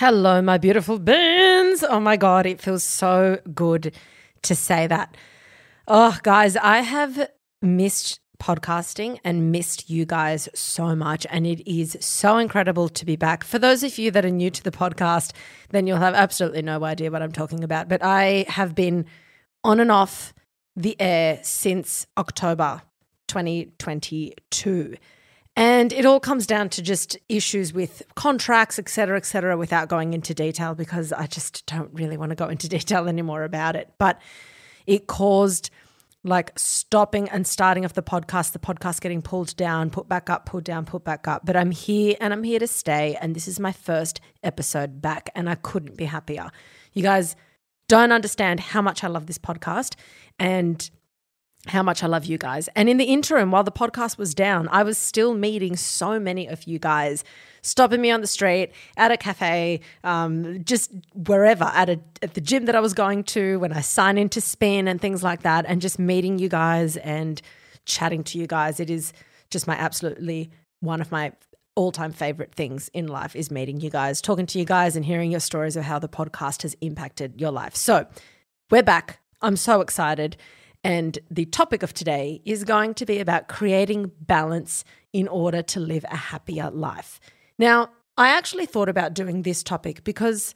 Hello, my beautiful beans. Oh my God, it feels so good to say that. Oh, guys, I have missed podcasting and missed you guys so much. And it is so incredible to be back. For those of you that are new to the podcast, then you'll have absolutely no idea what I'm talking about. But I have been on and off the air since October 2022. And it all comes down to just issues with contracts, et cetera, et cetera, without going into detail because I just don't really want to go into detail anymore about it. But it caused like stopping and starting of the podcast, the podcast getting pulled down, put back up, pulled down, put back up. But I'm here and I'm here to stay. And this is my first episode back, and I couldn't be happier. You guys don't understand how much I love this podcast. And how much I love you guys. And in the interim, while the podcast was down, I was still meeting so many of you guys, stopping me on the street, at a cafe, um, just wherever, at, a, at the gym that I was going to, when I sign into spin and things like that, and just meeting you guys and chatting to you guys. It is just my absolutely one of my all time favorite things in life is meeting you guys, talking to you guys, and hearing your stories of how the podcast has impacted your life. So we're back. I'm so excited. And the topic of today is going to be about creating balance in order to live a happier life. Now, I actually thought about doing this topic because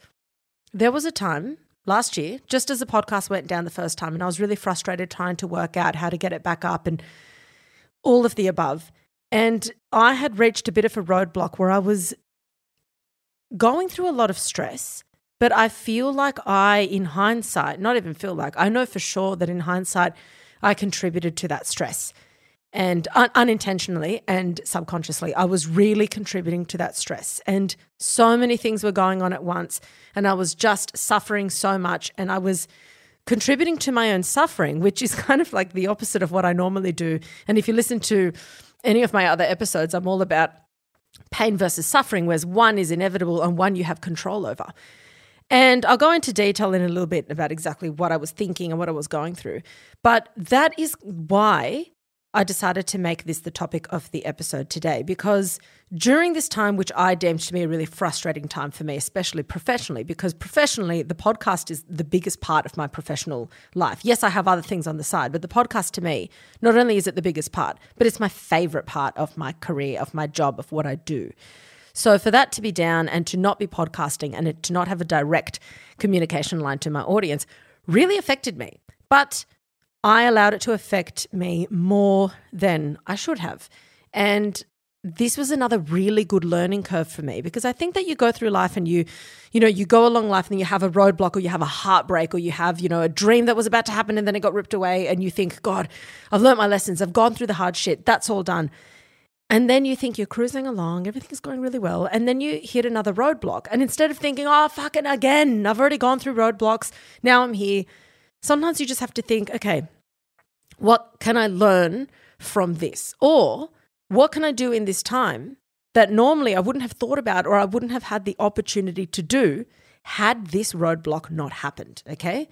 there was a time last year, just as the podcast went down the first time, and I was really frustrated trying to work out how to get it back up and all of the above. And I had reached a bit of a roadblock where I was going through a lot of stress but I feel like I, in hindsight, not even feel like, I know for sure that in hindsight, I contributed to that stress. And un- unintentionally and subconsciously, I was really contributing to that stress. And so many things were going on at once. And I was just suffering so much. And I was contributing to my own suffering, which is kind of like the opposite of what I normally do. And if you listen to any of my other episodes, I'm all about pain versus suffering, whereas one is inevitable and one you have control over. And I'll go into detail in a little bit about exactly what I was thinking and what I was going through. But that is why I decided to make this the topic of the episode today because during this time, which I deemed to be a really frustrating time for me, especially professionally, because professionally, the podcast is the biggest part of my professional life. Yes, I have other things on the side, but the podcast to me, not only is it the biggest part, but it's my favorite part of my career, of my job, of what I do. So for that to be down and to not be podcasting and to not have a direct communication line to my audience really affected me. But I allowed it to affect me more than I should have. And this was another really good learning curve for me because I think that you go through life and you, you know, you go along life and you have a roadblock or you have a heartbreak or you have, you know, a dream that was about to happen and then it got ripped away and you think, God, I've learned my lessons. I've gone through the hard shit. That's all done. And then you think you're cruising along, everything's going really well. And then you hit another roadblock. And instead of thinking, oh, fucking again, I've already gone through roadblocks, now I'm here. Sometimes you just have to think, okay, what can I learn from this? Or what can I do in this time that normally I wouldn't have thought about or I wouldn't have had the opportunity to do had this roadblock not happened? Okay.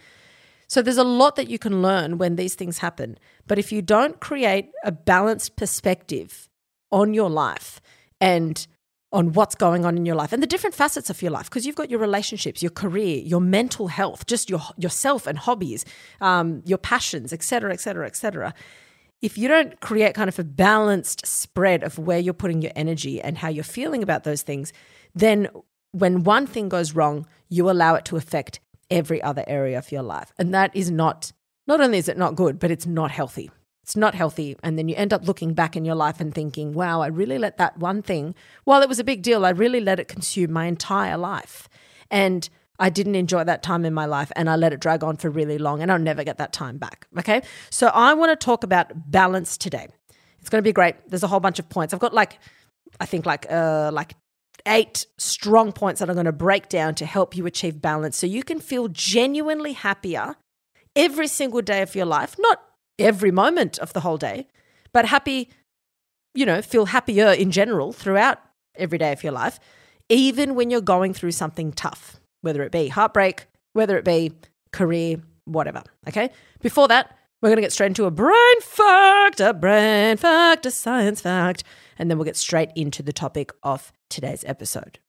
So there's a lot that you can learn when these things happen. But if you don't create a balanced perspective, on your life and on what's going on in your life and the different facets of your life because you've got your relationships your career your mental health just your yourself and hobbies um, your passions etc etc etc if you don't create kind of a balanced spread of where you're putting your energy and how you're feeling about those things then when one thing goes wrong you allow it to affect every other area of your life. And that is not not only is it not good but it's not healthy it's not healthy. And then you end up looking back in your life and thinking, wow, I really let that one thing, while it was a big deal, I really let it consume my entire life. And I didn't enjoy that time in my life and I let it drag on for really long and I'll never get that time back. Okay. So I want to talk about balance today. It's going to be great. There's a whole bunch of points. I've got like, I think like, uh, like eight strong points that I'm going to break down to help you achieve balance so you can feel genuinely happier every single day of your life. Not every moment of the whole day, but happy, you know, feel happier in general throughout every day of your life, even when you're going through something tough, whether it be heartbreak, whether it be career, whatever. Okay. Before that, we're going to get straight into a brain fact, a brain fact, a science fact, and then we'll get straight into the topic of today's episode.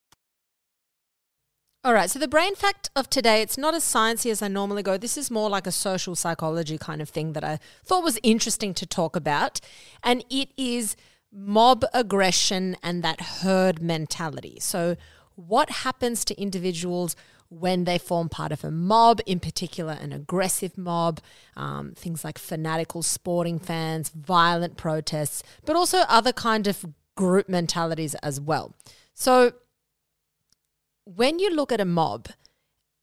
All right, so the brain fact of today, it's not as sciencey as I normally go. This is more like a social psychology kind of thing that I thought was interesting to talk about. And it is mob aggression and that herd mentality. So, what happens to individuals when they form part of a mob, in particular an aggressive mob, um, things like fanatical sporting fans, violent protests, but also other kind of group mentalities as well. So, when you look at a mob,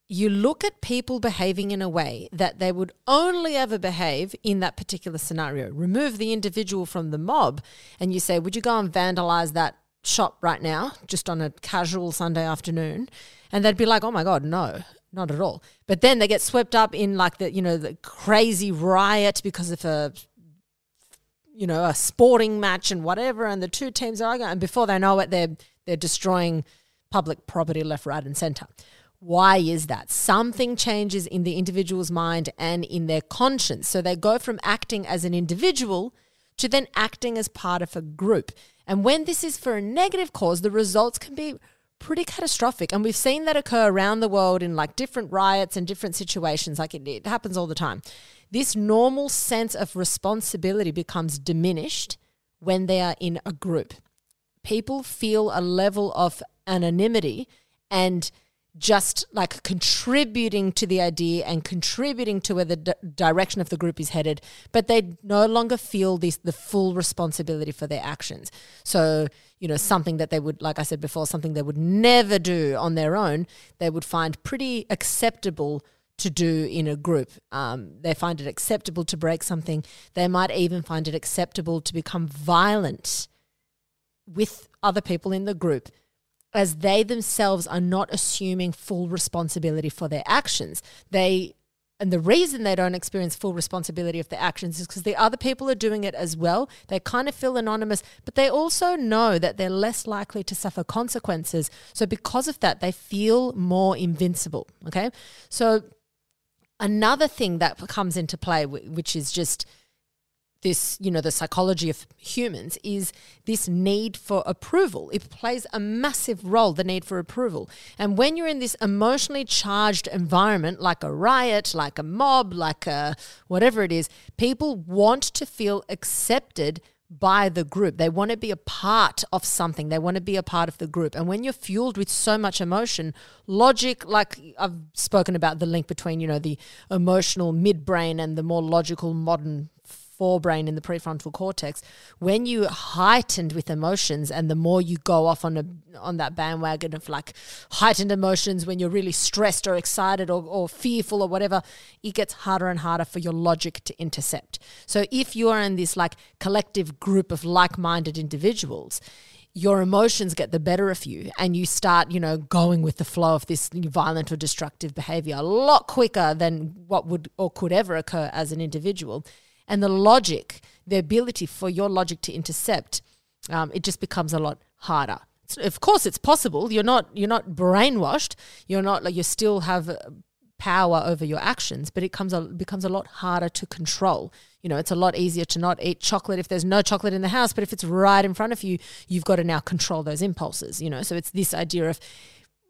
you look at people behaving in a way that they would only ever behave in that particular scenario. Remove the individual from the mob, and you say, Would you go and vandalize that shop right now, just on a casual Sunday afternoon? And they'd be like, Oh my God, no, not at all. But then they get swept up in like the, you know, the crazy riot because of a you know, a sporting match and whatever, and the two teams are arguing, and before they know it, they're they're destroying public property left, right, and center. Why is that? Something changes in the individual's mind and in their conscience. So they go from acting as an individual to then acting as part of a group. And when this is for a negative cause, the results can be pretty catastrophic. And we've seen that occur around the world in like different riots and different situations. Like it, it happens all the time. This normal sense of responsibility becomes diminished when they are in a group. People feel a level of anonymity and just like contributing to the idea and contributing to where the d- direction of the group is headed, but they no longer feel this the full responsibility for their actions. So, you know, something that they would, like I said before, something they would never do on their own, they would find pretty acceptable to do in a group. Um, they find it acceptable to break something. They might even find it acceptable to become violent with other people in the group as they themselves are not assuming full responsibility for their actions. They and the reason they don't experience full responsibility of their actions is because the other people are doing it as well. They kind of feel anonymous, but they also know that they're less likely to suffer consequences. So, because of that, they feel more invincible. Okay. So, another thing that comes into play, which is just this, you know, the psychology of humans is this need for approval. It plays a massive role, the need for approval. And when you're in this emotionally charged environment, like a riot, like a mob, like a whatever it is, people want to feel accepted by the group. They want to be a part of something. They want to be a part of the group. And when you're fueled with so much emotion, logic, like I've spoken about the link between, you know, the emotional midbrain and the more logical modern forebrain in the prefrontal cortex, when you heightened with emotions and the more you go off on a on that bandwagon of like heightened emotions when you're really stressed or excited or, or fearful or whatever, it gets harder and harder for your logic to intercept. So if you are in this like collective group of like-minded individuals, your emotions get the better of you and you start, you know, going with the flow of this violent or destructive behavior a lot quicker than what would or could ever occur as an individual and the logic, the ability for your logic to intercept, um, it just becomes a lot harder. So of course, it's possible. You're not you're not brainwashed. You're not like you still have uh, power over your actions, but it comes a, becomes a lot harder to control. You know, it's a lot easier to not eat chocolate if there's no chocolate in the house, but if it's right in front of you, you've got to now control those impulses. You know, so it's this idea of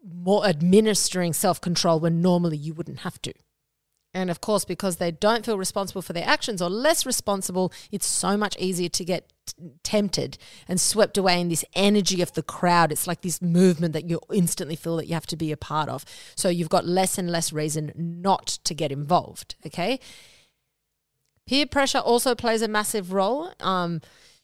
more administering self control when normally you wouldn't have to. And of course, because they don't feel responsible for their actions or less responsible, it's so much easier to get tempted and swept away in this energy of the crowd. It's like this movement that you instantly feel that you have to be a part of. So you've got less and less reason not to get involved. Okay. Peer pressure also plays a massive role. Um,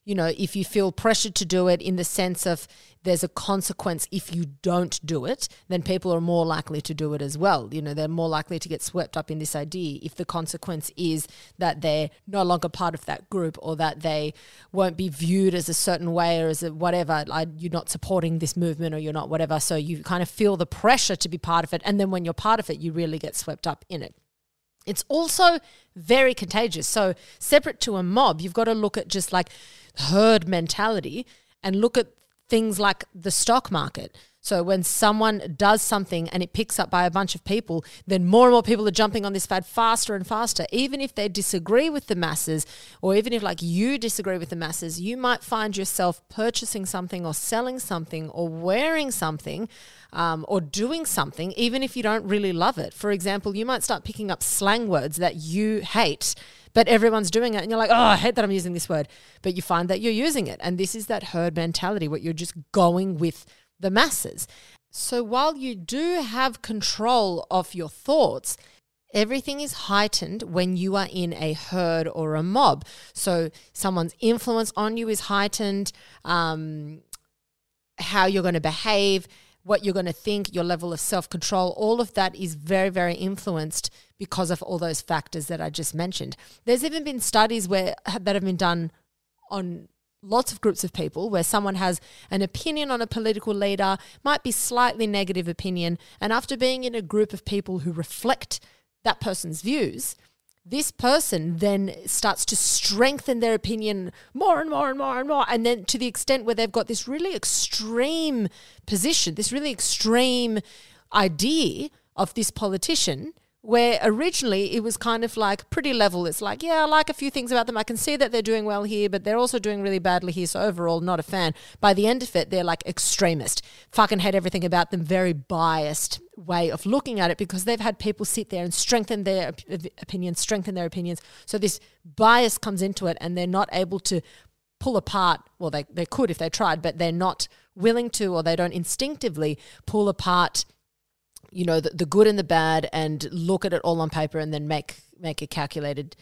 you know, if you feel pressured to do it in the sense of there's a consequence if you don't do it, then people are more likely to do it as well. You know, they're more likely to get swept up in this idea if the consequence is that they're no longer part of that group or that they won't be viewed as a certain way or as a whatever. Like you're not supporting this movement or you're not whatever. So you kind of feel the pressure to be part of it. And then when you're part of it, you really get swept up in it. It's also very contagious. So, separate to a mob, you've got to look at just like herd mentality and look at things like the stock market. So when someone does something and it picks up by a bunch of people, then more and more people are jumping on this fad faster and faster. Even if they disagree with the masses, or even if like you disagree with the masses, you might find yourself purchasing something or selling something or wearing something um, or doing something, even if you don't really love it. For example, you might start picking up slang words that you hate but everyone's doing it and you're like, oh, I hate that I'm using this word. But you find that you're using it. And this is that herd mentality, what you're just going with the masses. So while you do have control of your thoughts, everything is heightened when you are in a herd or a mob. So someone's influence on you is heightened, um, how you're going to behave, what you're going to think, your level of self control, all of that is very, very influenced because of all those factors that I just mentioned. There's even been studies where that have been done on lots of groups of people where someone has an opinion on a political leader, might be slightly negative opinion, and after being in a group of people who reflect that person's views, this person then starts to strengthen their opinion more and more and more and more. And then to the extent where they've got this really extreme position, this really extreme idea of this politician where originally it was kind of like pretty level. It's like, yeah, I like a few things about them. I can see that they're doing well here, but they're also doing really badly here. So overall, not a fan. By the end of it, they're like extremist. Fucking hate everything about them. Very biased way of looking at it because they've had people sit there and strengthen their opinions, strengthen their opinions. So this bias comes into it and they're not able to pull apart. Well, they, they could if they tried, but they're not willing to or they don't instinctively pull apart – you know the, the good and the bad and look at it all on paper and then make make a calculated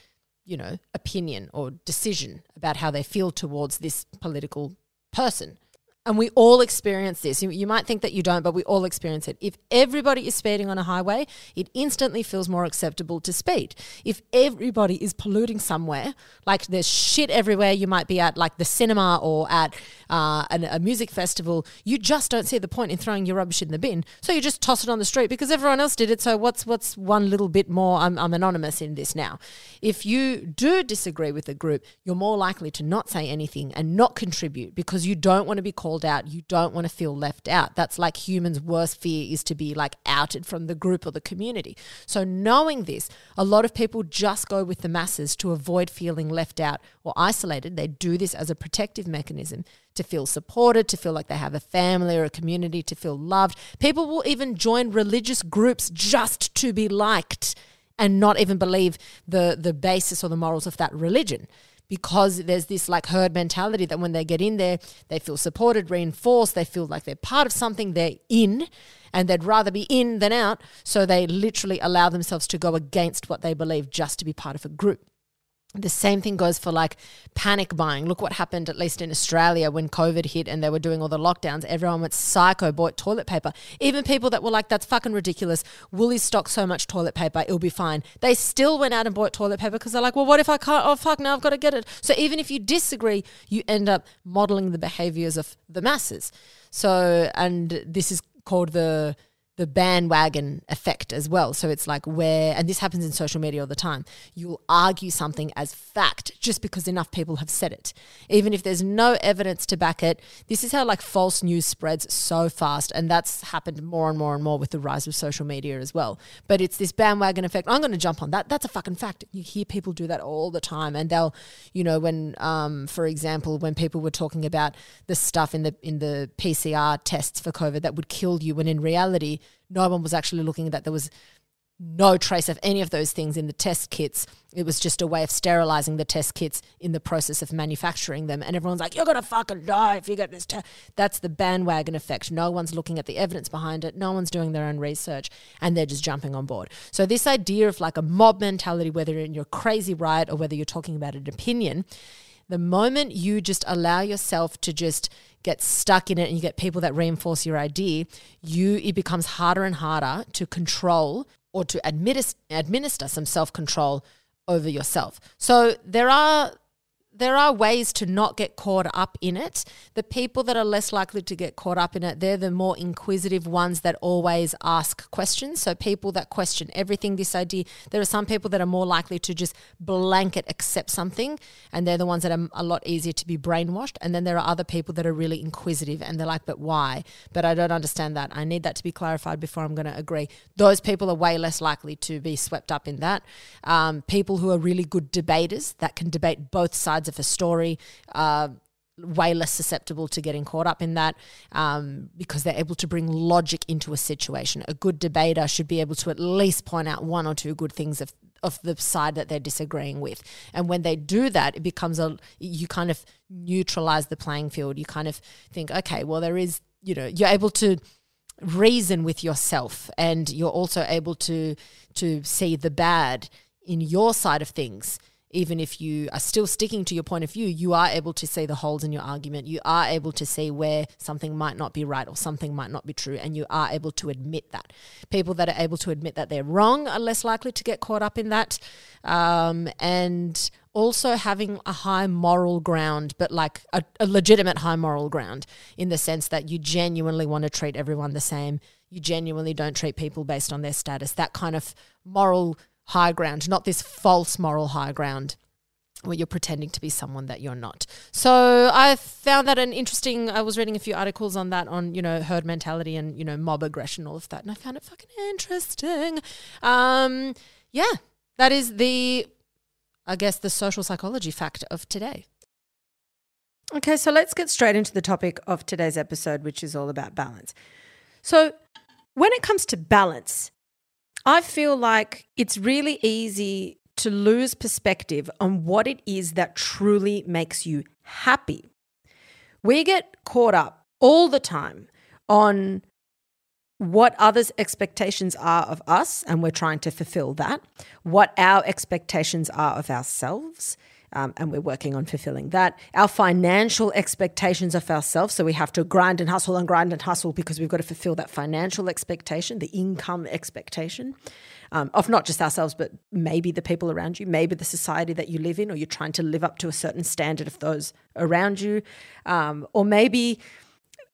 you know opinion or decision about how they feel towards this political person and we all experience this. You, you, might think that you don't, but we all experience it. If everybody is speeding on a highway, it instantly feels more acceptable to speed. If everybody is polluting somewhere, like there's shit everywhere, you might be at like the cinema or at uh, an, a music festival, you just don't see the point in throwing your rubbish in the bin. So you just toss it on the street because everyone else did it. So what's what's one little bit more? I'm, I'm anonymous in this now. If you do disagree with a group, you're more likely to not say anything and not contribute because you don't want to be called out, you don't want to feel left out. That's like humans' worst fear is to be like outed from the group or the community. So, knowing this, a lot of people just go with the masses to avoid feeling left out or isolated. They do this as a protective mechanism to feel supported, to feel like they have a family or a community, to feel loved. People will even join religious groups just to be liked and not even believe the the basis or the morals of that religion because there's this like herd mentality that when they get in there, they feel supported, reinforced, they feel like they're part of something, they're in, and they'd rather be in than out. So they literally allow themselves to go against what they believe just to be part of a group. The same thing goes for like panic buying. Look what happened, at least in Australia, when COVID hit and they were doing all the lockdowns. Everyone went psycho, bought toilet paper. Even people that were like, that's fucking ridiculous. Woolies stock so much toilet paper, it'll be fine. They still went out and bought toilet paper because they're like, well, what if I can't? Oh, fuck, now I've got to get it. So even if you disagree, you end up modeling the behaviors of the masses. So, and this is called the the bandwagon effect as well. So it's like where, and this happens in social media all the time, you'll argue something as fact just because enough people have said it. Even if there's no evidence to back it, this is how like false news spreads so fast. And that's happened more and more and more with the rise of social media as well. But it's this bandwagon effect. I'm going to jump on that. That's a fucking fact. You hear people do that all the time. And they'll, you know, when, um, for example, when people were talking about the stuff in the, in the PCR tests for COVID that would kill you, when in reality, no one was actually looking at that. There was no trace of any of those things in the test kits. It was just a way of sterilizing the test kits in the process of manufacturing them. And everyone's like, you're going to fucking die if you get this. test." That's the bandwagon effect. No one's looking at the evidence behind it. No one's doing their own research and they're just jumping on board. So, this idea of like a mob mentality, whether in your crazy riot or whether you're talking about an opinion, the moment you just allow yourself to just get stuck in it and you get people that reinforce your idea, you it becomes harder and harder to control or to administer, administer some self-control over yourself. So there are there are ways to not get caught up in it. The people that are less likely to get caught up in it, they're the more inquisitive ones that always ask questions. So people that question everything, this idea, there are some people that are more likely to just blanket accept something, and they're the ones that are a lot easier to be brainwashed. And then there are other people that are really inquisitive and they're like, but why? But I don't understand that. I need that to be clarified before I'm going to agree. Those people are way less likely to be swept up in that. Um, people who are really good debaters that can debate both sides of a story. Uh, way less susceptible to getting caught up in that um, because they're able to bring logic into a situation. A good debater should be able to at least point out one or two good things of of the side that they're disagreeing with. And when they do that, it becomes a you kind of neutralize the playing field. You kind of think, okay, well there is, you know, you're able to reason with yourself and you're also able to to see the bad in your side of things even if you are still sticking to your point of view, you are able to see the holes in your argument. You are able to see where something might not be right or something might not be true, and you are able to admit that. People that are able to admit that they're wrong are less likely to get caught up in that. Um, and also having a high moral ground, but like a, a legitimate high moral ground in the sense that you genuinely want to treat everyone the same. You genuinely don't treat people based on their status. That kind of moral high ground, not this false moral high ground where you're pretending to be someone that you're not. So I found that an interesting. I was reading a few articles on that, on you know herd mentality and you know mob aggression, all of that, and I found it fucking interesting. Um, yeah, that is the, I guess, the social psychology fact of today. Okay, so let's get straight into the topic of today's episode, which is all about balance. So, when it comes to balance, I feel like it's really easy to lose perspective on what it is that truly makes you happy. We get caught up all the time on what others' expectations are of us, and we're trying to fulfill that, what our expectations are of ourselves, um, and we're working on fulfilling that. Our financial expectations of ourselves, so we have to grind and hustle and grind and hustle because we've got to fulfill that financial expectation, the income expectation. Um, of not just ourselves, but maybe the people around you, maybe the society that you live in, or you're trying to live up to a certain standard of those around you, um, or maybe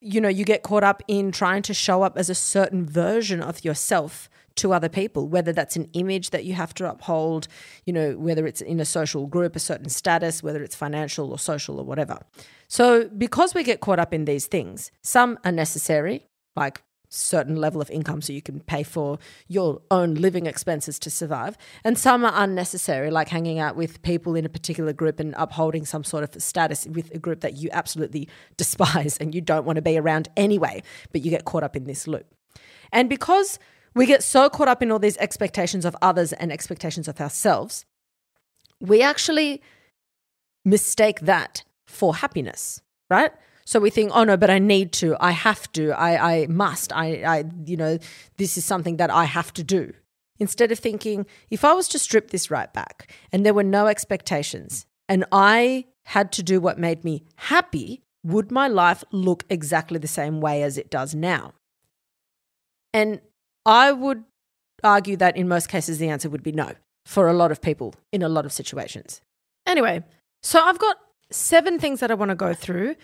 you know you get caught up in trying to show up as a certain version of yourself to other people, whether that's an image that you have to uphold, you know, whether it's in a social group, a certain status, whether it's financial or social or whatever. So, because we get caught up in these things, some are necessary, like certain level of income so you can pay for your own living expenses to survive and some are unnecessary like hanging out with people in a particular group and upholding some sort of status with a group that you absolutely despise and you don't want to be around anyway but you get caught up in this loop and because we get so caught up in all these expectations of others and expectations of ourselves, we actually mistake that for happiness, right? So we think, oh no, but I need to, I have to, I, I must, I, I, you know, this is something that I have to do. Instead of thinking, if I was to strip this right back and there were no expectations and I had to do what made me happy, would my life look exactly the same way as it does now? And I would argue that in most cases the answer would be no for a lot of people in a lot of situations. Anyway, so I've got seven things that I want to go through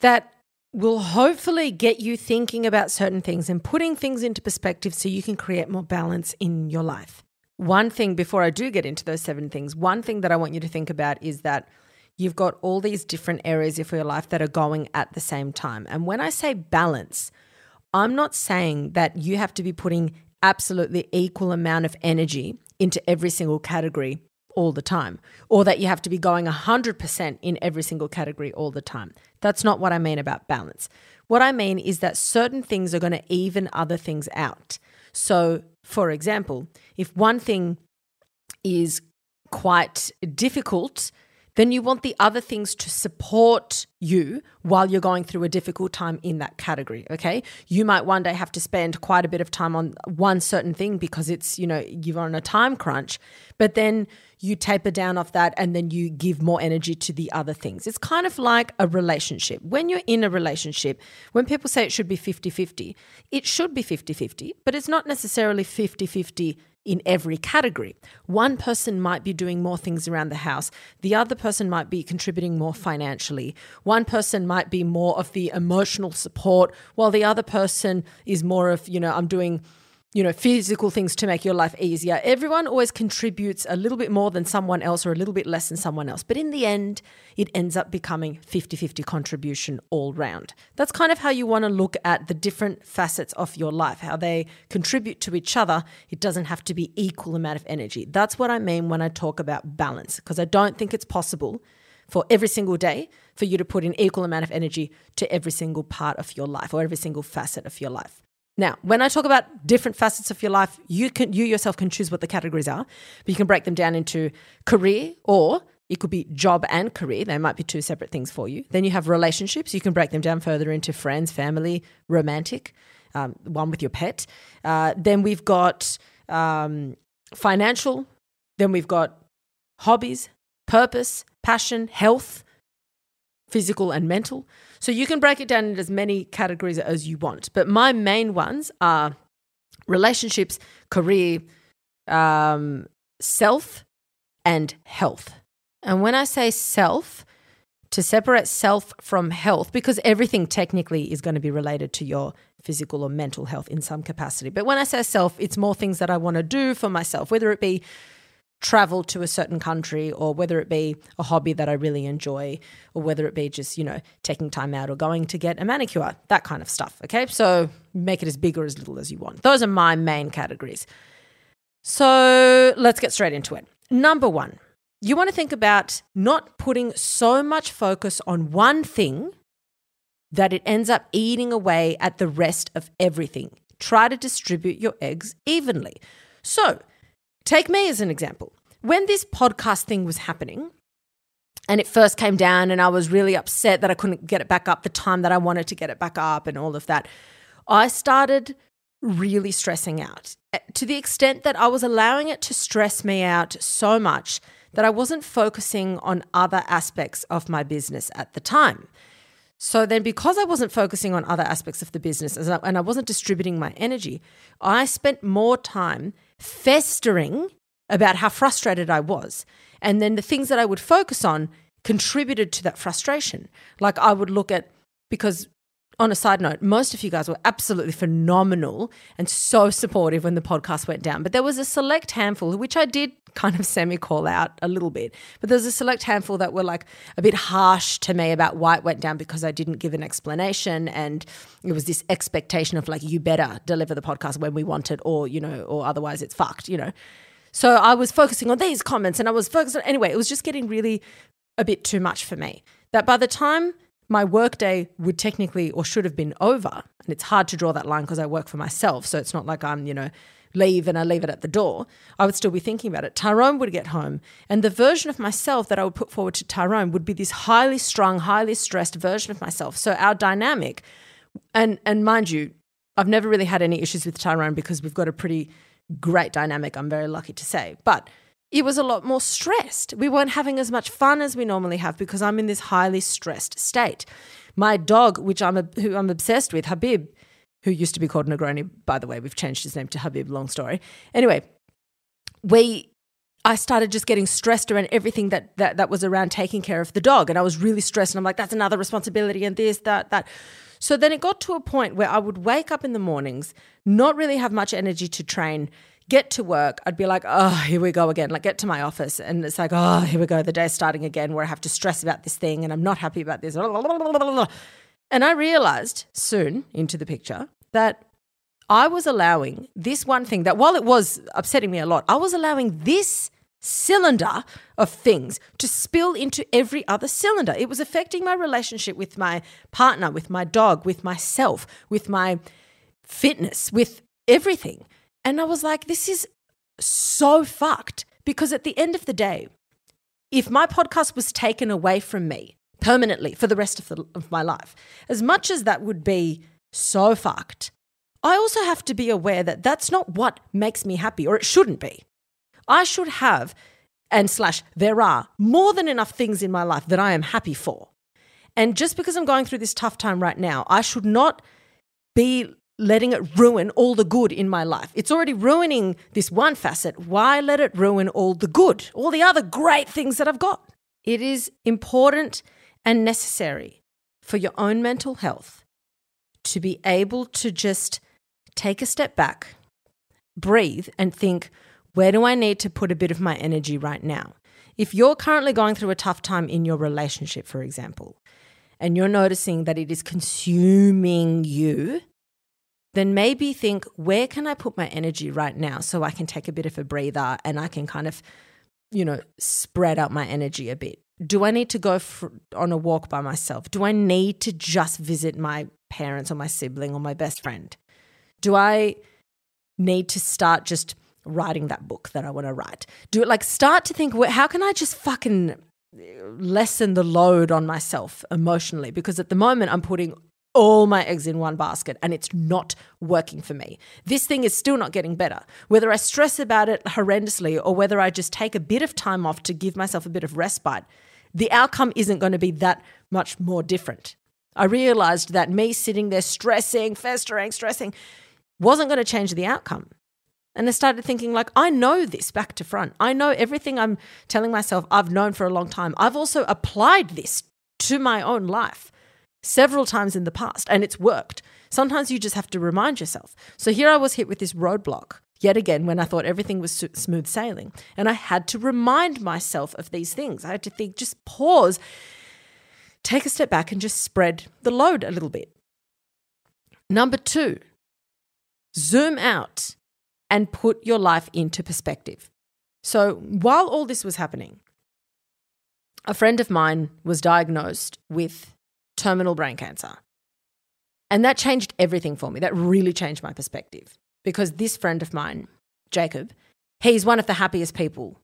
that will hopefully get you thinking about certain things and putting things into perspective so you can create more balance in your life. One thing before I do get into those seven things, one thing that I want you to think about is that you've got all these different areas of your life that are going at the same time. And when I say balance, I'm not saying that you have to be putting absolutely equal amount of energy into every single category all the time or that you have to be going 100% in every single category all the time. That's not what I mean about balance. What I mean is that certain things are going to even other things out. So, for example, if one thing is quite difficult, then you want the other things to support you while you're going through a difficult time in that category. Okay. You might one day have to spend quite a bit of time on one certain thing because it's, you know, you're on a time crunch, but then you taper down off that and then you give more energy to the other things. It's kind of like a relationship. When you're in a relationship, when people say it should be 50 50, it should be 50 50, but it's not necessarily 50 50 in every category. One person might be doing more things around the house, the other person might be contributing more financially. One person might be more of the emotional support, while the other person is more of, you know, I'm doing you know, physical things to make your life easier. Everyone always contributes a little bit more than someone else or a little bit less than someone else. But in the end, it ends up becoming 50 50 contribution all round. That's kind of how you want to look at the different facets of your life, how they contribute to each other. It doesn't have to be equal amount of energy. That's what I mean when I talk about balance, because I don't think it's possible for every single day for you to put an equal amount of energy to every single part of your life or every single facet of your life. Now, when I talk about different facets of your life, you can you yourself can choose what the categories are, but you can break them down into career or it could be job and career. They might be two separate things for you. Then you have relationships. You can break them down further into friends, family, romantic, um, one with your pet. Uh, then we've got um, financial. Then we've got hobbies, purpose, passion, health, physical and mental. So you can break it down into as many categories as you want. But my main ones are relationships, career, um, self, and health. And when I say self, to separate self from health, because everything technically is going to be related to your physical or mental health in some capacity. But when I say self, it's more things that I want to do for myself, whether it be travel to a certain country or whether it be a hobby that I really enjoy or whether it be just, you know, taking time out or going to get a manicure, that kind of stuff. Okay. So make it as big or as little as you want. Those are my main categories. So let's get straight into it. Number one, you want to think about not putting so much focus on one thing that it ends up eating away at the rest of everything. Try to distribute your eggs evenly. So, Take me as an example. When this podcast thing was happening, and it first came down, and I was really upset that I couldn't get it back up the time that I wanted to get it back up, and all of that, I started really stressing out eh, to the extent that I was allowing it to stress me out so much that I wasn't focusing on other aspects of my business at the time. So then, because I wasn't focusing on other aspects of the business and I wasn't distributing my energy, I spent more time festering about how frustrated I was. And then the things that I would focus on contributed to that frustration. Like I would look at, because on a side note, most of you guys were absolutely phenomenal and so supportive when the podcast went down. But there was a select handful, which I did kind of semi call out a little bit. But there's a select handful that were like a bit harsh to me about why it went down because I didn't give an explanation. And it was this expectation of like, you better deliver the podcast when we want it, or, you know, or otherwise it's fucked, you know. So I was focusing on these comments and I was focused on, anyway, it was just getting really a bit too much for me. That by the time my workday would technically or should have been over. And it's hard to draw that line because I work for myself. So it's not like I'm, you know, leave and I leave it at the door. I would still be thinking about it. Tyrone would get home. And the version of myself that I would put forward to Tyrone would be this highly strung, highly stressed version of myself. So our dynamic, and and mind you, I've never really had any issues with Tyrone because we've got a pretty great dynamic, I'm very lucky to say. But it was a lot more stressed. We weren't having as much fun as we normally have because I'm in this highly stressed state. My dog, which I'm who I'm obsessed with, Habib, who used to be called Negroni, by the way, we've changed his name to Habib. Long story. Anyway, we I started just getting stressed around everything that, that that was around taking care of the dog. And I was really stressed. And I'm like, that's another responsibility and this, that, that. So then it got to a point where I would wake up in the mornings, not really have much energy to train, get to work, I'd be like, oh, here we go again. Like, get to my office, and it's like, oh, here we go. The day's starting again where I have to stress about this thing and I'm not happy about this. And I realized soon into the picture that I was allowing this one thing that while it was upsetting me a lot, I was allowing this cylinder of things to spill into every other cylinder. It was affecting my relationship with my partner, with my dog, with myself, with my fitness, with everything. And I was like, this is so fucked because at the end of the day, if my podcast was taken away from me permanently for the rest of, the, of my life. As much as that would be so fucked, I also have to be aware that that's not what makes me happy, or it shouldn't be. I should have, and slash, there are more than enough things in my life that I am happy for. And just because I'm going through this tough time right now, I should not be letting it ruin all the good in my life. It's already ruining this one facet. Why let it ruin all the good, all the other great things that I've got? It is important and necessary for your own mental health to be able to just take a step back, breathe, and think, where do I need to put a bit of my energy right now? If you're currently going through a tough time in your relationship, for example, and you're noticing that it is consuming you, then maybe think, where can I put my energy right now so I can take a bit of a breather and I can kind of, you know, spread out my energy a bit? Do I need to go for, on a walk by myself? Do I need to just visit my parents or my sibling or my best friend? Do I need to start just writing that book that I want to write? Do it like start to think, how can I just fucking eh, lessen the load on myself emotionally? Because at the moment, I'm putting all my eggs in one basket and it's not working for me. This thing is still not getting better. Whether I stress about it horrendously or whether I just take a bit of time off to give myself a bit of respite, the outcome isn't going to be that much more different. I realized that me sitting there stressing, festering, stressing wasn't going to change the outcome. And I started thinking, like, I know this back to front. I know everything I'm telling myself I've known for a long time. I've also applied this to my own life several times in the past and it's worked. Sometimes you just have to remind yourself. So here I was hit with this roadblock yet again when I thought everything was smooth sailing. And I had to remind myself of these things. I had to think, just pause, take a step back, and just spread the load a little bit. Number two, zoom out and put your life into perspective. So while all this was happening, a friend of mine was diagnosed with terminal brain cancer. And that changed everything for me. That really changed my perspective because this friend of mine, Jacob, he's one of the happiest people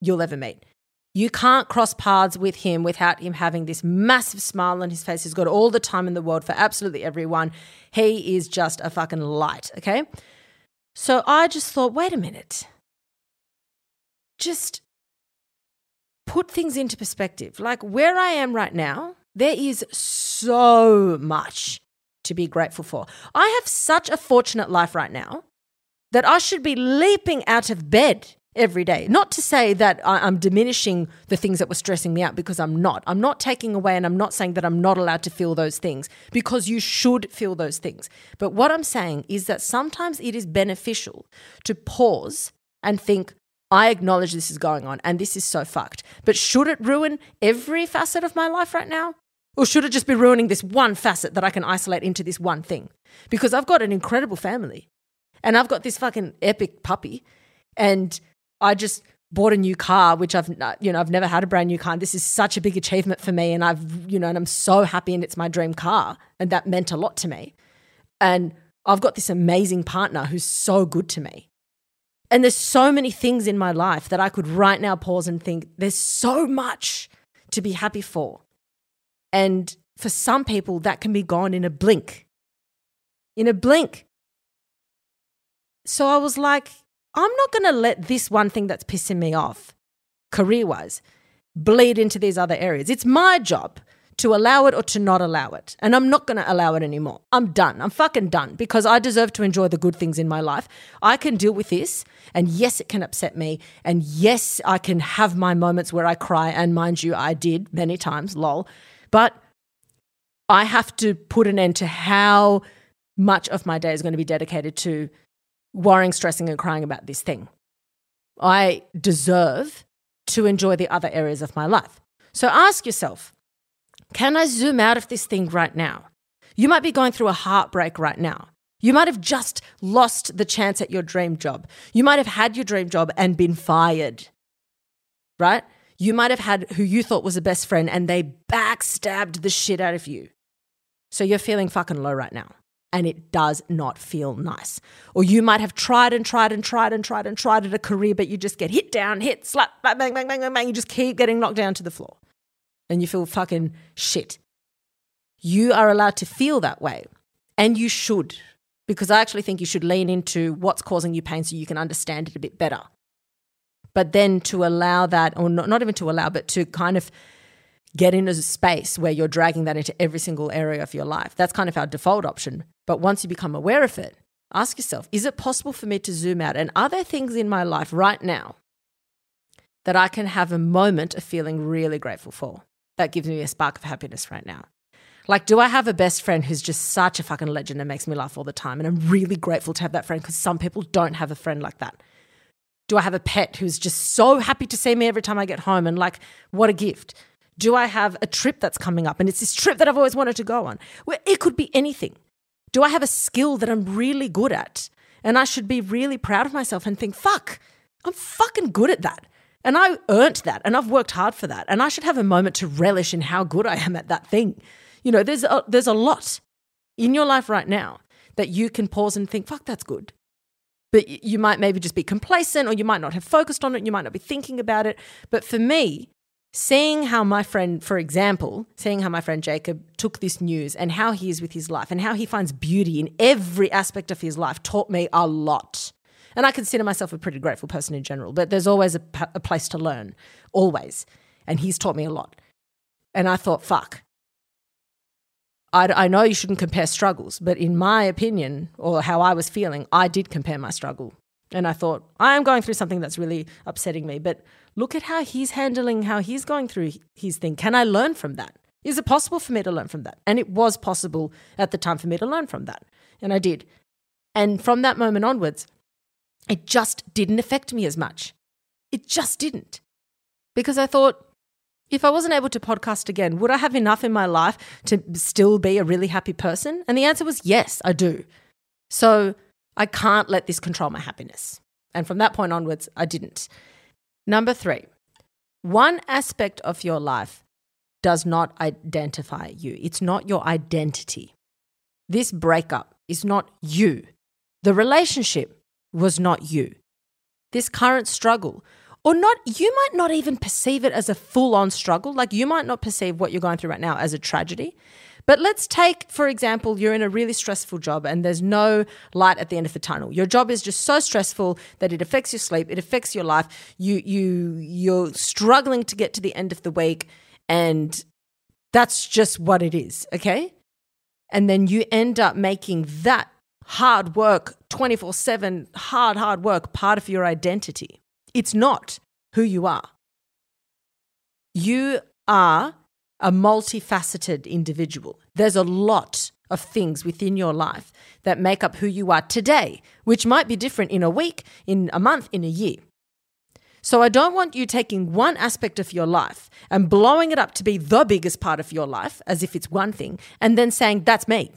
you'll ever meet. You can't cross paths with him without him having this massive smile on his face. He's got all the time in the world for absolutely everyone. He is just a fucking light, okay? So I just thought, wait a minute. Just put things into perspective. Like where I am right now, there is so much to be grateful for. I have such a fortunate life right now that I should be leaping out of bed every day. Not to say that I'm diminishing the things that were stressing me out because I'm not. I'm not taking away and I'm not saying that I'm not allowed to feel those things because you should feel those things. But what I'm saying is that sometimes it is beneficial to pause and think, I acknowledge this is going on and this is so fucked. But should it ruin every facet of my life right now? Or should it just be ruining this one facet that I can isolate into this one thing? Because I've got an incredible family and I've got this fucking epic puppy and I just bought a new car which I've uh, you know I've never had a brand new car and this is such a big achievement for me and I've you know and I'm so happy and it's my dream car and that meant a lot to me. And I've got this amazing partner who's so good to me. And there's so many things in my life that I could right now pause and think, there's so much to be happy for. And for some people, that can be gone in a blink. In a blink. So I was like, I'm not going to let this one thing that's pissing me off, career wise, bleed into these other areas. It's my job to allow it or to not allow it. And I'm not going to allow it anymore. I'm done. I'm fucking done because I deserve to enjoy the good things in my life. I can deal with this. And yes, it can upset me. And yes, I can have my moments where I cry. And mind you, I did many times, lol. But I have to put an end to how much of my day is going to be dedicated to worrying, stressing, and crying about this thing. I deserve to enjoy the other areas of my life. So ask yourself can I zoom out of this thing right now? You might be going through a heartbreak right now. You might have just lost the chance at your dream job. You might have had your dream job and been fired, right? You might have had who you thought was a best friend and they backstabbed the shit out of you. So you're feeling fucking low right now and it does not feel nice. Or you might have tried and tried and tried and tried and tried at a career, but you just get hit down, hit, slap, bang, bang, bang, bang, bang, bang. You just keep getting knocked down to the floor. and you feel fucking shit. You are allowed to feel that way. And you should, because I actually think you should lean into what's causing you pain so you can understand it a bit better. But then to allow that, or not, not even to allow, but to kind of get into a space where you're dragging that into every single area of your life. That's kind of our default option. But once you become aware of it, ask yourself is it possible for me to zoom out? And are there things in my life right now that I can have a moment of feeling really grateful for? That gives me a spark of happiness right now. Like, do I have a best friend who's just such a fucking legend and makes me laugh all the time? And I'm really grateful to have that friend because some people don't have a friend like that. Do I have a pet who's just so happy to see me every time I get home and like, what a gift? Do I have a trip that's coming up and it's this trip that I've always wanted to go on? Well, it could be anything. Do I have a skill that I'm really good at and I should be really proud of myself and think, fuck, I'm fucking good at that. And I earned that and I've worked hard for that. And I should have a moment to relish in how good I am at that thing. You know, there's a, there's a lot in your life right now that you can pause and think, fuck, that's good. But you might maybe just be complacent or you might not have focused on it. You might not be thinking about it. But for me, seeing how my friend, for example, seeing how my friend Jacob took this news and how he is with his life and how he finds beauty in every aspect of his life taught me a lot. And I consider myself a pretty grateful person in general, but there's always a, a place to learn, always. And he's taught me a lot. And I thought, fuck, I, I know you shouldn't compare struggles, but in my opinion, or how I was feeling, I did compare my struggle. And I thought, I am going through something that's really upsetting me, but look at how he's handling how he's going through his thing. Can I learn from that? Is it possible for me to learn from that? And it was possible at the time for me to learn from that. And I did. And from that moment onwards, it just didn't affect me as much. It just didn't. Because I thought, if I wasn't able to podcast again, would I have enough in my life to still be a really happy person? And the answer was yes, I do. So I can't let this control my happiness. And from that point onwards, I didn't. Number three, one aspect of your life does not identify you, it's not your identity. This breakup is not you. The relationship was not you. This current struggle or not you might not even perceive it as a full-on struggle. Like you might not perceive what you're going through right now as a tragedy. But let's take for example you're in a really stressful job and there's no light at the end of the tunnel. Your job is just so stressful that it affects your sleep it affects your life. You you you're struggling to get to the end of the week and that's just what it is okay? And then you end up making that hard work 24/7 hard hard work part of your identity it's not who you are. You are a multifaceted individual. There's a lot of things within your life that make up who you are today, which might be different in a week, in a month, in a year. So I don't want you taking one aspect of your life and blowing it up to be the biggest part of your life, as if it's one thing, and then saying, that's me.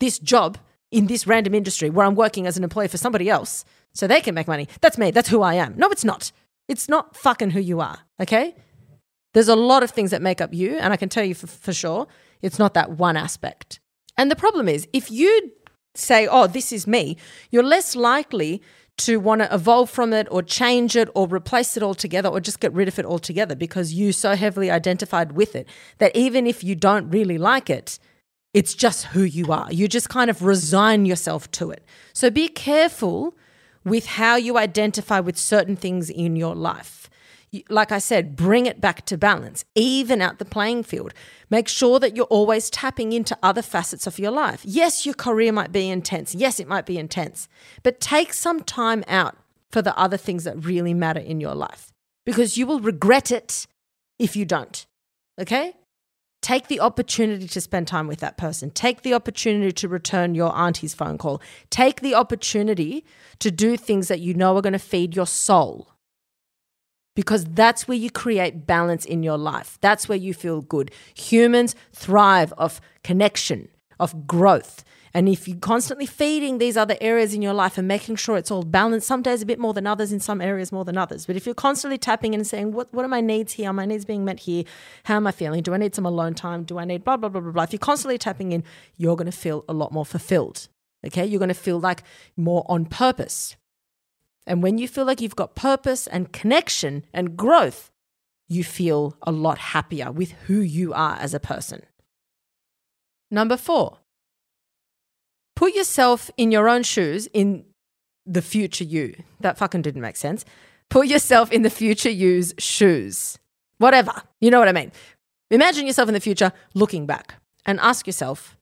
This job in this random industry where I'm working as an employee for somebody else so they can make money. That's me. That's who I am. No, it's not. It's not fucking who you are. Okay. There's a lot of things that make up you. And I can tell you for, for sure, it's not that one aspect. And the problem is, if you say, oh, this is me, you're less likely to want to evolve from it or change it or replace it altogether or just get rid of it altogether because you so heavily identified with it that even if you don't really like it, it's just who you are. You just kind of resign yourself to it. So be careful with how you identify with certain things in your life. Like I said, bring it back to balance, even out the playing field. Make sure that you're always tapping into other facets of your life. Yes, your career might be intense. Yes, it might be intense, but take some time out for the other things that really matter in your life because you will regret it if you don't. Okay? Take the opportunity to spend time with that person. Take the opportunity to return your auntie's phone call. Take the opportunity to do things that you know are going to feed your soul. Because that's where you create balance in your life. That's where you feel good. Humans thrive of connection, of growth. And if you're constantly feeding these other areas in your life and making sure it's all balanced, some days a bit more than others, in some areas more than others. But if you're constantly tapping in and saying, what, what are my needs here? Are my needs being met here? How am I feeling? Do I need some alone time? Do I need blah, blah, blah, blah, blah? If you're constantly tapping in, you're going to feel a lot more fulfilled. Okay. You're going to feel like more on purpose. And when you feel like you've got purpose and connection and growth, you feel a lot happier with who you are as a person. Number four, put yourself in your own shoes in the future you. That fucking didn't make sense. Put yourself in the future you's shoes. Whatever. You know what I mean. Imagine yourself in the future looking back and ask yourself,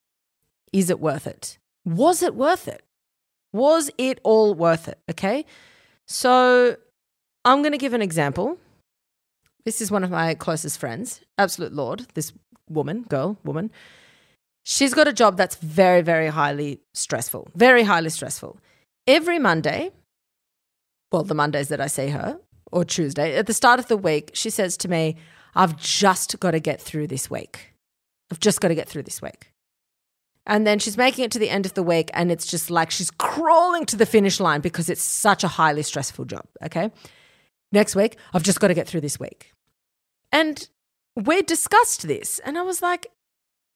is it worth it? Was it worth it? Was it all worth it? Okay. So I'm going to give an example. This is one of my closest friends, absolute lord, this woman, girl, woman. She's got a job that's very, very highly stressful, very highly stressful. Every Monday, well, the Mondays that I see her, or Tuesday, at the start of the week, she says to me, I've just got to get through this week. I've just got to get through this week. And then she's making it to the end of the week, and it's just like she's crawling to the finish line because it's such a highly stressful job. Okay. Next week, I've just got to get through this week. And we discussed this, and I was like,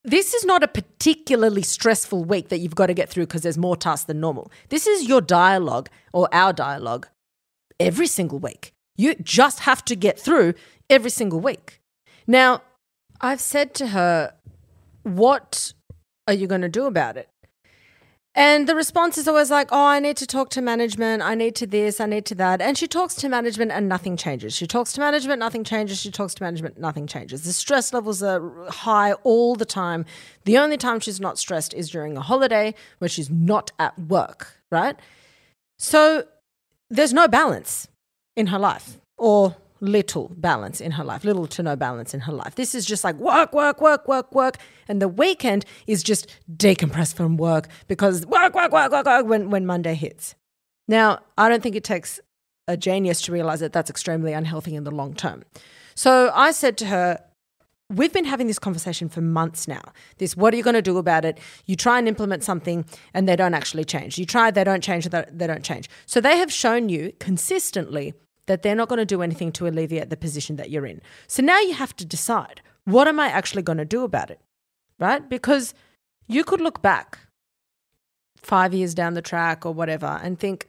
this is not a particularly stressful week that you've got to get through because there's more tasks than normal. This is your dialogue or our dialogue every single week. You just have to get through every single week. Now, I've said to her, What are you going to do about it? And the response is always like, oh, I need to talk to management. I need to this, I need to that. And she talks to management and nothing changes. She talks to management, nothing changes. She talks to management, nothing changes. The stress levels are high all the time. The only time she's not stressed is during a holiday where she's not at work, right? So there's no balance in her life or little balance in her life, little to no balance in her life. This is just like work, work, work, work, work. And the weekend is just decompress from work because work, work, work, work, work when, when Monday hits. Now, I don't think it takes a genius to realize that that's extremely unhealthy in the long term. So I said to her, We've been having this conversation for months now. This, what are you going to do about it? You try and implement something and they don't actually change. You try, they don't change, they don't change. So they have shown you consistently that they're not going to do anything to alleviate the position that you're in. So now you have to decide what am I actually going to do about it? Right? Because you could look back five years down the track or whatever and think,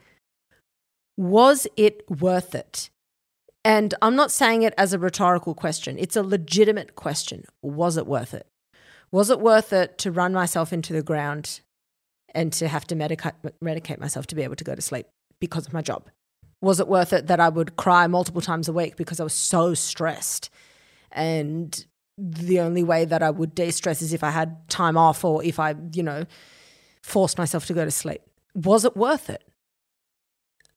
was it worth it? And I'm not saying it as a rhetorical question, it's a legitimate question. Was it worth it? Was it worth it to run myself into the ground and to have to medicate, medicate myself to be able to go to sleep because of my job? Was it worth it that I would cry multiple times a week because I was so stressed? And the only way that I would de stress is if I had time off or if I, you know, forced myself to go to sleep. Was it worth it?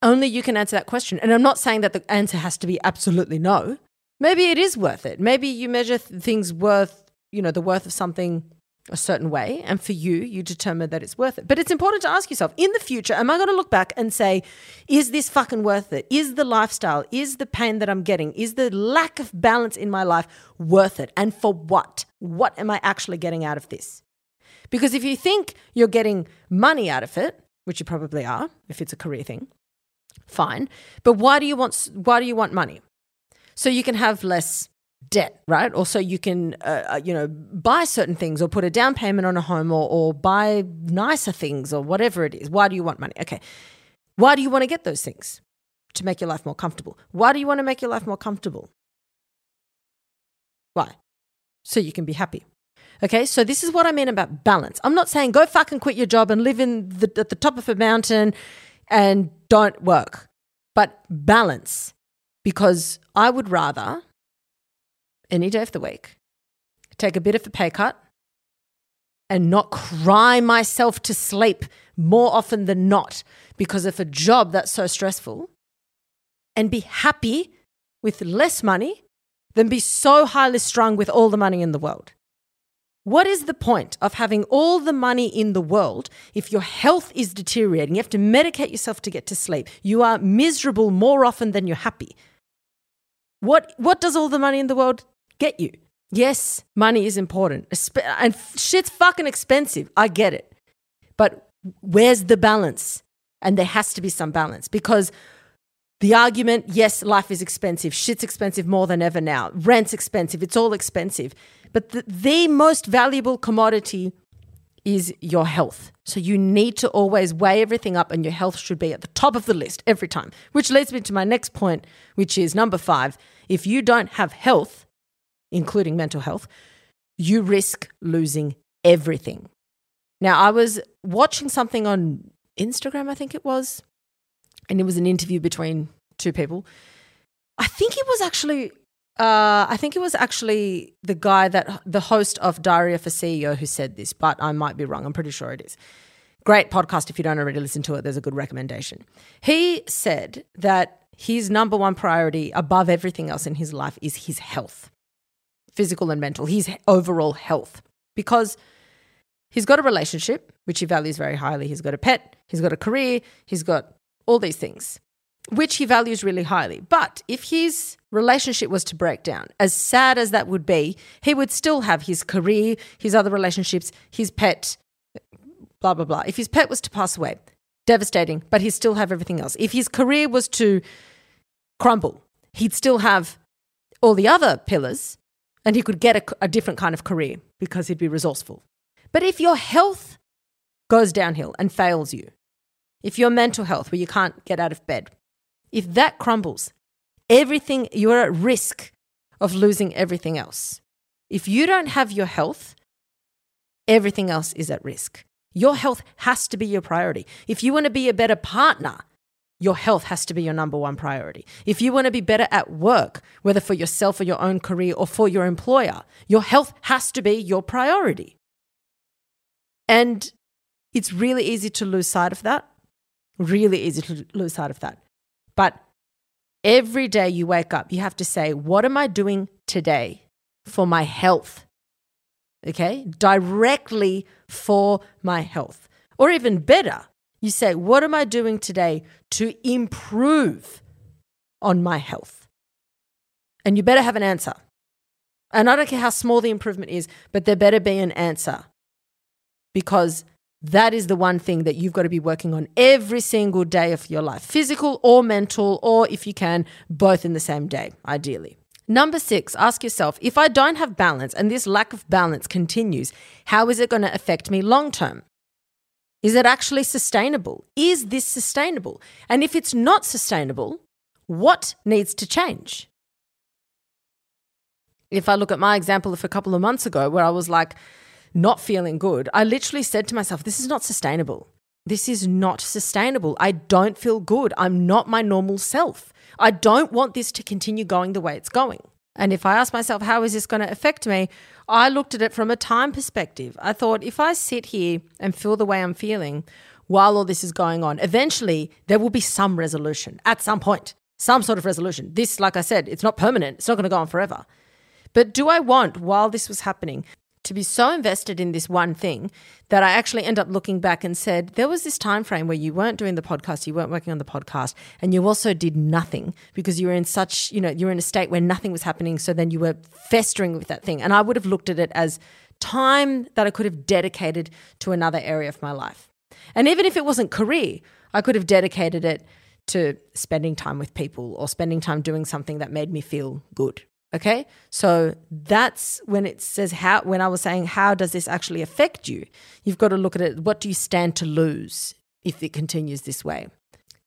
Only you can answer that question. And I'm not saying that the answer has to be absolutely no. Maybe it is worth it. Maybe you measure th- things worth, you know, the worth of something a certain way and for you you determine that it's worth it. But it's important to ask yourself in the future am i going to look back and say is this fucking worth it? Is the lifestyle is the pain that i'm getting is the lack of balance in my life worth it? And for what? What am i actually getting out of this? Because if you think you're getting money out of it which you probably are if it's a career thing fine. But why do you want why do you want money? So you can have less debt, right? Or so you can, uh, uh, you know, buy certain things or put a down payment on a home or, or buy nicer things or whatever it is. Why do you want money? Okay. Why do you want to get those things? To make your life more comfortable. Why do you want to make your life more comfortable? Why? So you can be happy. Okay, so this is what I mean about balance. I'm not saying go fucking quit your job and live in the, at the top of a mountain and don't work, but balance. Because I would rather any day of the week, take a bit of a pay cut, and not cry myself to sleep more often than not because of a job that's so stressful, and be happy with less money than be so highly strung with all the money in the world. What is the point of having all the money in the world if your health is deteriorating? You have to medicate yourself to get to sleep. You are miserable more often than you're happy. What, what does all the money in the world get you. Yes, money is important. And shit's fucking expensive. I get it. But where's the balance? And there has to be some balance because the argument yes, life is expensive. Shit's expensive more than ever now. Rent's expensive. It's all expensive. But the, the most valuable commodity is your health. So you need to always weigh everything up, and your health should be at the top of the list every time. Which leads me to my next point, which is number five. If you don't have health, including mental health, you risk losing everything. Now, I was watching something on Instagram, I think it was, and it was an interview between two people. I think it was actually uh, I think it was actually the guy that the host of Diary of a CEO who said this, but I might be wrong. I'm pretty sure it is. Great podcast. If you don't already listen to it, there's a good recommendation. He said that his number one priority above everything else in his life is his health, physical and mental, his overall health, because he's got a relationship, which he values very highly. He's got a pet, he's got a career, he's got all these things which he values really highly. But if his relationship was to break down, as sad as that would be, he would still have his career, his other relationships, his pet, blah, blah, blah. If his pet was to pass away, devastating, but he'd still have everything else. If his career was to crumble, he'd still have all the other pillars and he could get a, a different kind of career because he'd be resourceful. But if your health goes downhill and fails you, if your mental health, where you can't get out of bed, if that crumbles, everything, you're at risk of losing everything else. If you don't have your health, everything else is at risk. Your health has to be your priority. If you want to be a better partner, your health has to be your number one priority. If you want to be better at work, whether for yourself or your own career or for your employer, your health has to be your priority. And it's really easy to lose sight of that. Really easy to lose sight of that. But every day you wake up, you have to say, What am I doing today for my health? Okay, directly for my health. Or even better, you say, What am I doing today to improve on my health? And you better have an answer. And I don't care how small the improvement is, but there better be an answer because that is the one thing that you've got to be working on every single day of your life, physical or mental, or if you can, both in the same day, ideally. Number six, ask yourself if I don't have balance and this lack of balance continues, how is it going to affect me long term? Is it actually sustainable? Is this sustainable? And if it's not sustainable, what needs to change? If I look at my example of a couple of months ago, where I was like, not feeling good, I literally said to myself, this is not sustainable. This is not sustainable. I don't feel good. I'm not my normal self. I don't want this to continue going the way it's going. And if I ask myself, how is this going to affect me? I looked at it from a time perspective. I thought, if I sit here and feel the way I'm feeling while all this is going on, eventually there will be some resolution at some point, some sort of resolution. This, like I said, it's not permanent, it's not going to go on forever. But do I want, while this was happening, to be so invested in this one thing that I actually end up looking back and said there was this time frame where you weren't doing the podcast, you weren't working on the podcast, and you also did nothing because you were in such, you know, you were in a state where nothing was happening. So then you were festering with that thing. And I would have looked at it as time that I could have dedicated to another area of my life. And even if it wasn't career, I could have dedicated it to spending time with people or spending time doing something that made me feel good. Okay. So that's when it says how, when I was saying, how does this actually affect you? You've got to look at it. What do you stand to lose if it continues this way?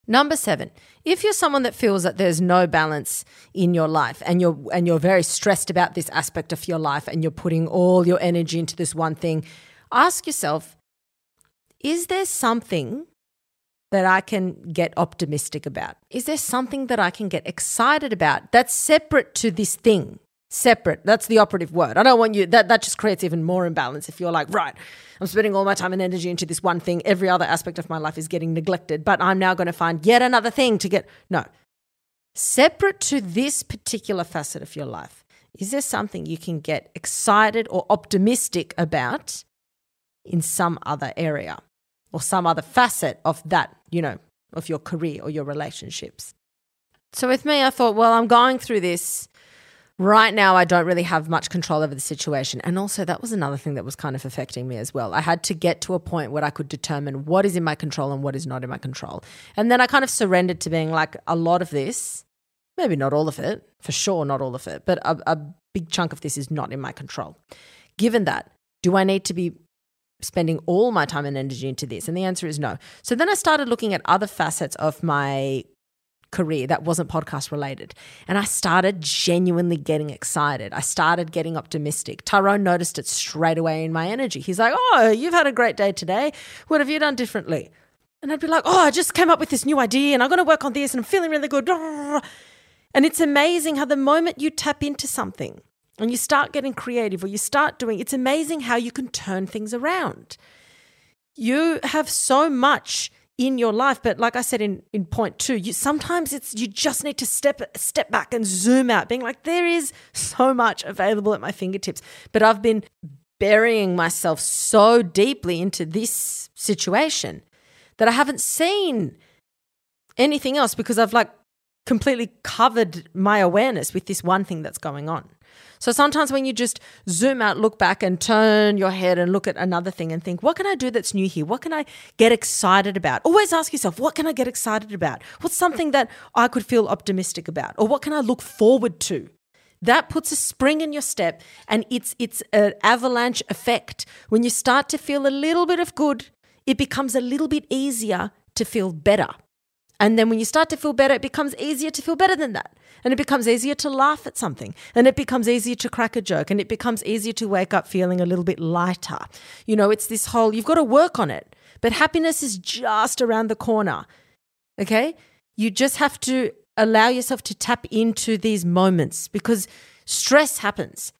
Number seven, if you're someone that feels that there's no balance in your life and you're and you're very stressed about this aspect of your life and you're putting all your energy into this one thing, ask yourself, is there something that I can get optimistic about? Is there something that I can get excited about that's separate to this thing? Separate. That's the operative word. I don't want you that that just creates even more imbalance if you're like, right, I'm spending all my time and energy into this one thing. Every other aspect of my life is getting neglected, but I'm now going to find yet another thing to get no. Separate to this particular facet of your life, is there something you can get excited or optimistic about in some other area? or some other facet of that, you know, of your career or your relationships. So with me, I thought, well, I'm going through this. Right now, I don't really have much control over the situation. And also, that was another thing that was kind of affecting me as well. I had to get to a point where I could determine what is in my control and what is not in my control. And then I kind of surrendered to being like, a lot of this, maybe not all of it, for sure, not all of it, but a, a big chunk of this is not in my control. Given that, do I need to be spending all my time and energy into this? And the answer is no. So then I started looking at other facets of my career that wasn't podcast related. And I started genuinely getting excited. I started getting optimistic. Tyrone noticed it straight away in my energy. He's like, Oh, you've had a great day today. What have you done differently? And I'd be like, Oh, I just came up with this new idea and I'm going to work on this and I'm feeling really good. And it's amazing how the moment you tap into something and you start getting creative or you start doing, it's amazing how you can turn things around. You have so much in your life but like i said in, in point two you sometimes it's you just need to step step back and zoom out being like there is so much available at my fingertips but i've been burying myself so deeply into this situation that i haven't seen anything else because i've like completely covered my awareness with this one thing that's going on so sometimes when you just zoom out, look back and turn your head and look at another thing and think, what can I do that's new here? What can I get excited about? Always ask yourself, what can I get excited about? What's something that I could feel optimistic about? Or what can I look forward to? That puts a spring in your step and it's it's an avalanche effect. When you start to feel a little bit of good, it becomes a little bit easier to feel better. And then when you start to feel better, it becomes easier to feel better than that. And it becomes easier to laugh at something. And it becomes easier to crack a joke. And it becomes easier to wake up feeling a little bit lighter. You know, it's this whole, you've got to work on it. But happiness is just around the corner. Okay? You just have to allow yourself to tap into these moments because stress happens.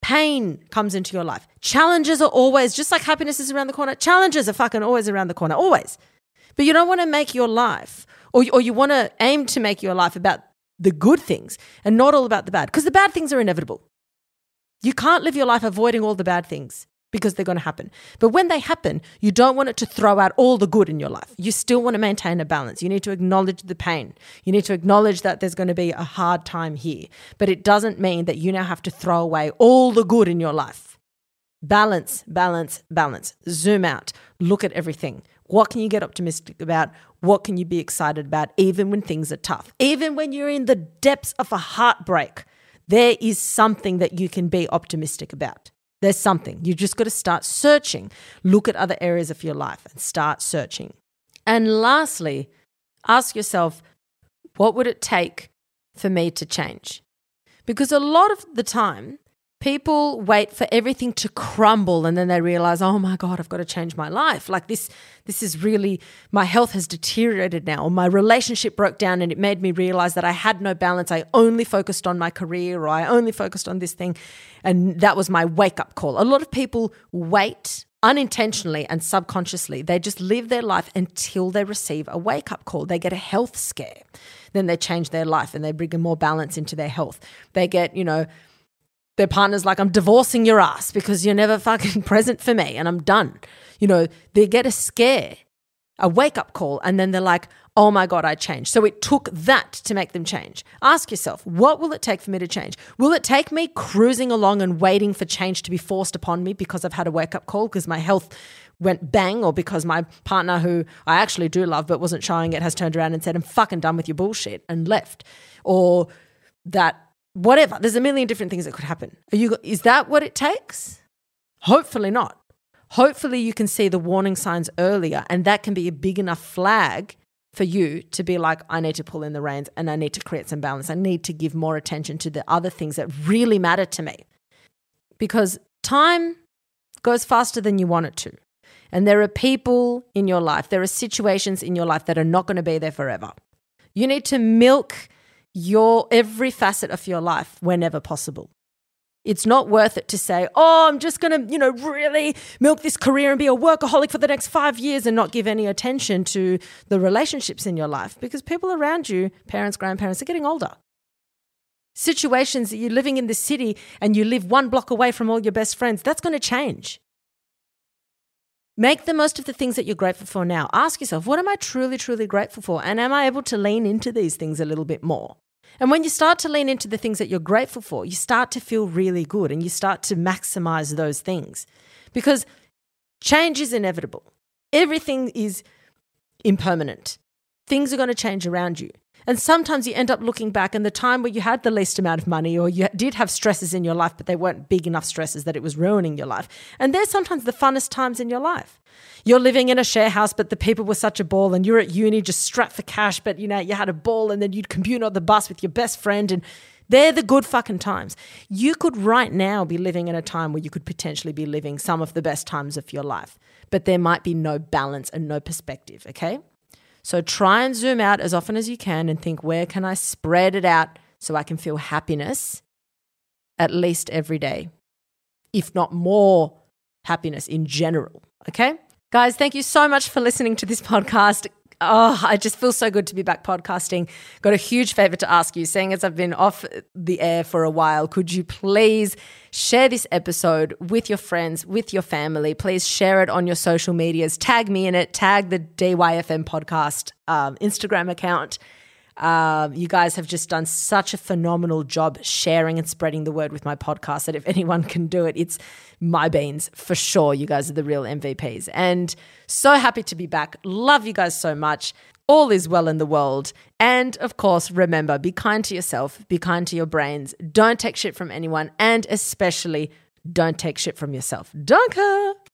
Pain comes into your life. Challenges are always, just like happiness is around the corner, challenges are fucking always around the corner, always. But you don't want to make your life, or, or you want to aim to make your life about the good things and not all about the bad, because the bad things are inevitable. You can't live your life avoiding all the bad things because they're going to happen. But when they happen, you don't want it to throw out all the good in your life. You still want to maintain a balance. You need to acknowledge the pain. You need to acknowledge that there's going to be a hard time here. But it doesn't mean that you now have to throw away all the good in your life. Balance, balance, balance. Zoom out. Look at everything. What can you get optimistic about? What can you be excited about, even when things are tough? Even when you're in the depths of a heartbreak, there is something that you can be optimistic about. There's something. You just got to start searching. Look at other areas of your life and start searching. And lastly, ask yourself, what would it take for me to change? Because a lot of the time, people wait for everything to crumble and then they realize oh my god i've got to change my life. Like this this is really my health has deteriorated now. Or my relationship broke down and it made me realize that i had no balance. I only focused on my career or i only focused on this thing. And that was my wake up call. A lot of people wait unintentionally and subconsciously. They just live their life until they receive a wake up call. They get a health scare. Then they change their life and they bring more balance into their health. They get you know their partner's like, I'm divorcing your ass because you're never fucking present for me and I'm done. You know, they get a scare, a wake up call, and then they're like, oh my God, I changed. So it took that to make them change. Ask yourself, what will it take for me to change? Will it take me cruising along and waiting for change to be forced upon me because I've had a wake up call because my health went bang or because my partner, who I actually do love but wasn't showing it, has turned around and said, I'm fucking done with your bullshit and left? Or that whatever. There's a million different things that could happen. Are you, is that what it takes? Hopefully not. Hopefully, you can see the warning signs earlier, and that can be a big enough flag for you to be like, I need to pull in the reins and I need to create some balance. I need to give more attention to the other things that really matter to me. Because time goes faster than you want it to. And there are people in your life, there are situations in your life that are not going to be there forever. You need to milk your every facet of your life whenever possible. It's not worth it to say, "Oh, I'm just going to, you know, really milk this career and be a workaholic for the next 5 years and not give any attention to the relationships in your life because people around you, parents, grandparents, are getting older. Situations that you're living in the city and you live one block away from all your best friends, that's going to change. Make the most of the things that you're grateful for now. Ask yourself, what am I truly, truly grateful for? And am I able to lean into these things a little bit more? And when you start to lean into the things that you're grateful for, you start to feel really good and you start to maximize those things because change is inevitable. Everything is impermanent. Things are going to change around you. And sometimes you end up looking back and the time where you had the least amount of money or you did have stresses in your life, but they weren't big enough stresses that it was ruining your life. And they're sometimes the funnest times in your life. You're living in a share house, but the people were such a ball, and you're at uni just strapped for cash, but you know, you had a ball, and then you'd commute on the bus with your best friend and they're the good fucking times. You could right now be living in a time where you could potentially be living some of the best times of your life, but there might be no balance and no perspective, okay? So try and zoom out as often as you can and think, where can I spread it out so I can feel happiness at least every day, if not more happiness in general, okay? Guys, thank you so much for listening to this podcast. Oh, I just feel so good to be back podcasting. Got a huge favor to ask you, seeing as I've been off the air for a while. Could you please share this episode with your friends, with your family? Please share it on your social medias. Tag me in it, tag the DYFM podcast um, Instagram account. Um, you guys have just done such a phenomenal job sharing and spreading the word with my podcast that if anyone can do it, it's my beans for sure. You guys are the real MVPs. And so happy to be back. Love you guys so much. All is well in the world. And of course, remember be kind to yourself, be kind to your brains. Don't take shit from anyone, and especially don't take shit from yourself. Danke!